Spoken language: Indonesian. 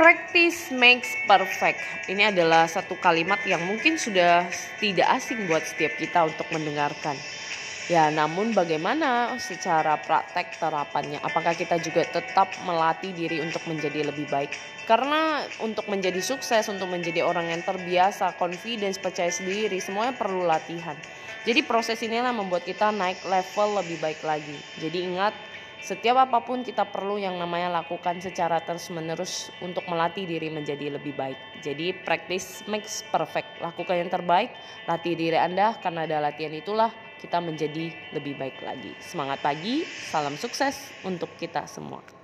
Practice makes perfect. Ini adalah satu kalimat yang mungkin sudah tidak asing buat setiap kita untuk mendengarkan. Ya, namun bagaimana secara praktek terapannya? Apakah kita juga tetap melatih diri untuk menjadi lebih baik? Karena untuk menjadi sukses, untuk menjadi orang yang terbiasa, confidence, percaya sendiri, semuanya perlu latihan. Jadi proses inilah membuat kita naik level lebih baik lagi. Jadi ingat, setiap apa pun kita perlu yang namanya lakukan secara terus-menerus untuk melatih diri menjadi lebih baik. Jadi practice makes perfect. Lakukan yang terbaik, latih diri Anda karena ada latihan itulah kita menjadi lebih baik lagi. Semangat pagi, salam sukses untuk kita semua.